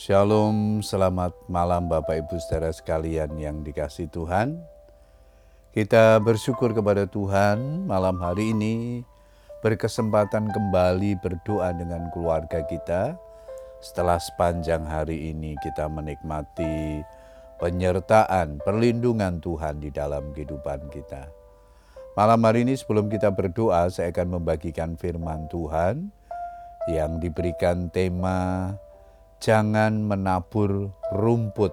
Shalom, selamat malam Bapak Ibu saudara sekalian yang dikasih Tuhan. Kita bersyukur kepada Tuhan malam hari ini berkesempatan kembali berdoa dengan keluarga kita. Setelah sepanjang hari ini kita menikmati penyertaan, perlindungan Tuhan di dalam kehidupan kita. Malam hari ini sebelum kita berdoa, saya akan membagikan firman Tuhan yang diberikan tema jangan menabur rumput.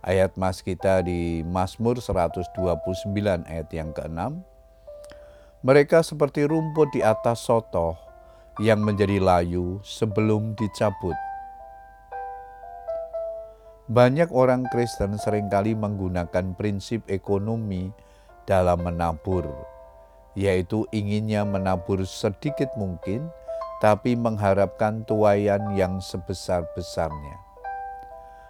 Ayat mas kita di Mazmur 129 ayat yang ke-6. Mereka seperti rumput di atas sotoh yang menjadi layu sebelum dicabut. Banyak orang Kristen sering kali menggunakan prinsip ekonomi dalam menabur, yaitu inginnya menabur sedikit mungkin – tapi mengharapkan tuayan yang sebesar-besarnya.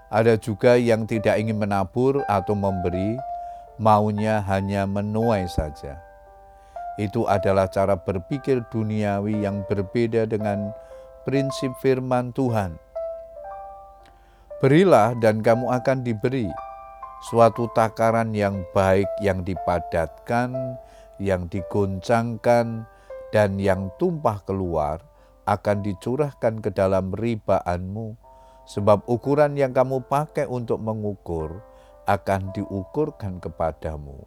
Ada juga yang tidak ingin menabur atau memberi, maunya hanya menuai saja. Itu adalah cara berpikir duniawi yang berbeda dengan prinsip firman Tuhan. Berilah dan kamu akan diberi suatu takaran yang baik yang dipadatkan, yang digoncangkan, dan yang tumpah keluar akan dicurahkan ke dalam ribaanmu, sebab ukuran yang kamu pakai untuk mengukur akan diukurkan kepadamu.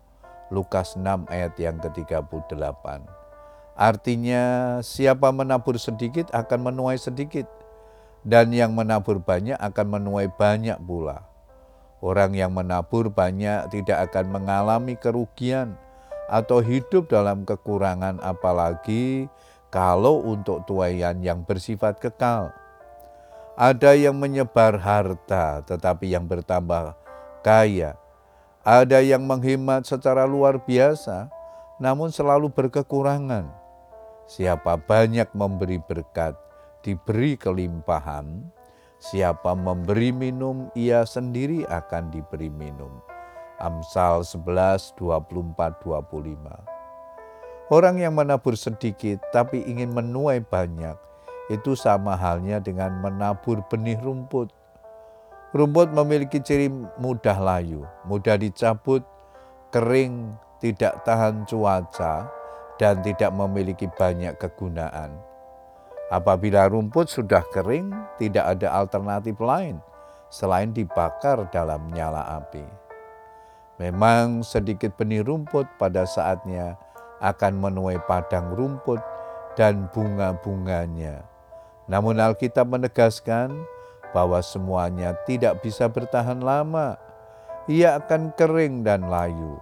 Lukas 6 ayat yang ke-38. Artinya siapa menabur sedikit akan menuai sedikit, dan yang menabur banyak akan menuai banyak pula. Orang yang menabur banyak tidak akan mengalami kerugian atau hidup dalam kekurangan apalagi kalau untuk tuayan yang bersifat kekal. Ada yang menyebar harta tetapi yang bertambah kaya. Ada yang menghemat secara luar biasa namun selalu berkekurangan. Siapa banyak memberi berkat, diberi kelimpahan. Siapa memberi minum, ia sendiri akan diberi minum. Amsal 11, 24, 25. Orang yang menabur sedikit tapi ingin menuai banyak, itu sama halnya dengan menabur benih rumput. Rumput memiliki ciri mudah layu, mudah dicabut, kering, tidak tahan cuaca, dan tidak memiliki banyak kegunaan. Apabila rumput sudah kering, tidak ada alternatif lain selain dibakar dalam nyala api. Memang sedikit benih rumput pada saatnya akan menuai padang rumput dan bunga-bunganya. Namun Alkitab menegaskan bahwa semuanya tidak bisa bertahan lama. Ia akan kering dan layu.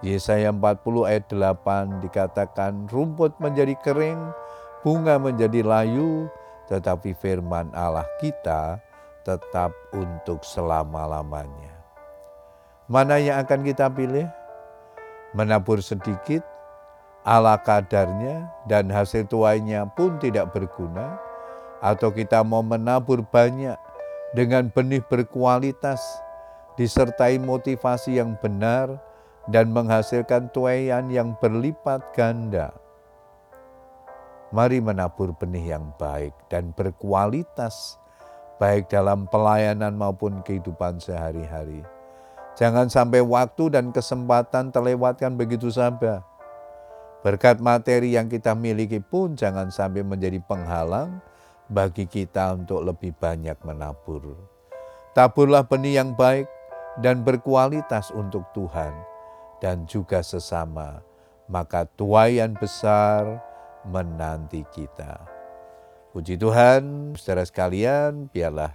Yesaya 40 ayat 8 dikatakan rumput menjadi kering, bunga menjadi layu, tetapi firman Allah kita tetap untuk selama-lamanya. Mana yang akan kita pilih? Menabur sedikit ala kadarnya dan hasil tuainya pun tidak berguna, atau kita mau menabur banyak dengan benih berkualitas, disertai motivasi yang benar, dan menghasilkan tuayan yang berlipat ganda. Mari menabur benih yang baik dan berkualitas, baik dalam pelayanan maupun kehidupan sehari-hari. Jangan sampai waktu dan kesempatan terlewatkan begitu saja Berkat materi yang kita miliki pun jangan sampai menjadi penghalang bagi kita untuk lebih banyak menabur. Taburlah benih yang baik dan berkualitas untuk Tuhan dan juga sesama, maka tuayan besar menanti kita. Puji Tuhan, saudara sekalian, biarlah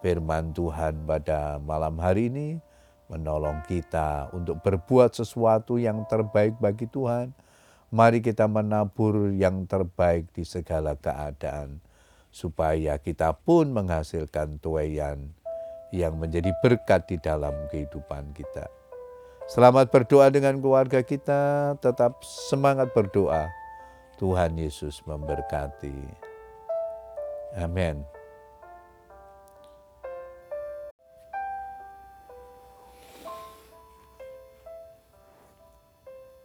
firman Tuhan pada malam hari ini menolong kita untuk berbuat sesuatu yang terbaik bagi Tuhan Mari kita menabur yang terbaik di segala keadaan, supaya kita pun menghasilkan tuayan yang menjadi berkat di dalam kehidupan kita. Selamat berdoa dengan keluarga kita, tetap semangat berdoa. Tuhan Yesus memberkati. Amin.